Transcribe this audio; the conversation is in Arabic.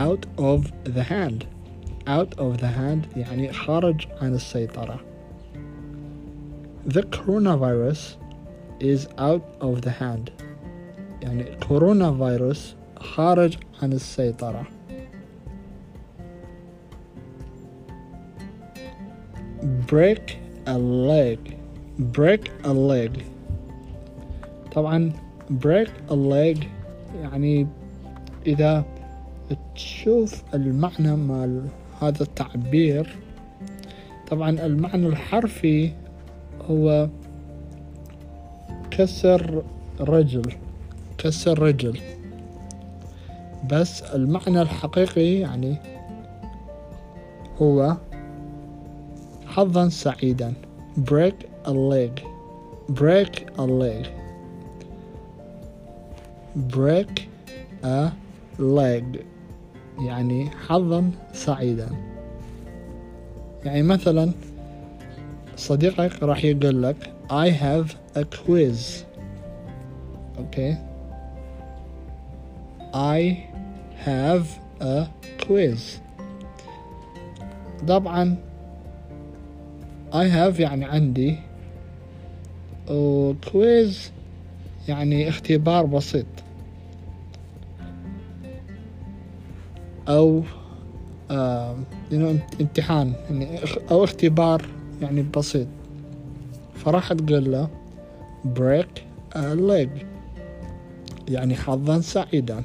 out of the hand out of the hand يعني خارج عن السيطرة the coronavirus is out of the hand يعني كورونا فيروس خارج عن السيطرة break a leg break a leg طبعا break a leg يعني إذا تشوف المعنى مال هذا التعبير. طبعا المعنى الحرفي هو كسر رجل كسر رجل. بس المعنى الحقيقي يعني هو حظا سعيدا. Break a leg. Break a leg. Break a leg. يعني حظا سعيدا. يعني مثلا صديقك راح يقول لك I have a quiz. Okay. I have a quiz. طبعا I have يعني عندي. و quiz يعني اختبار بسيط. أو آه امتحان يعني أو اختبار يعني بسيط. فراح تقول له break a leg. يعني حظا سعيدا.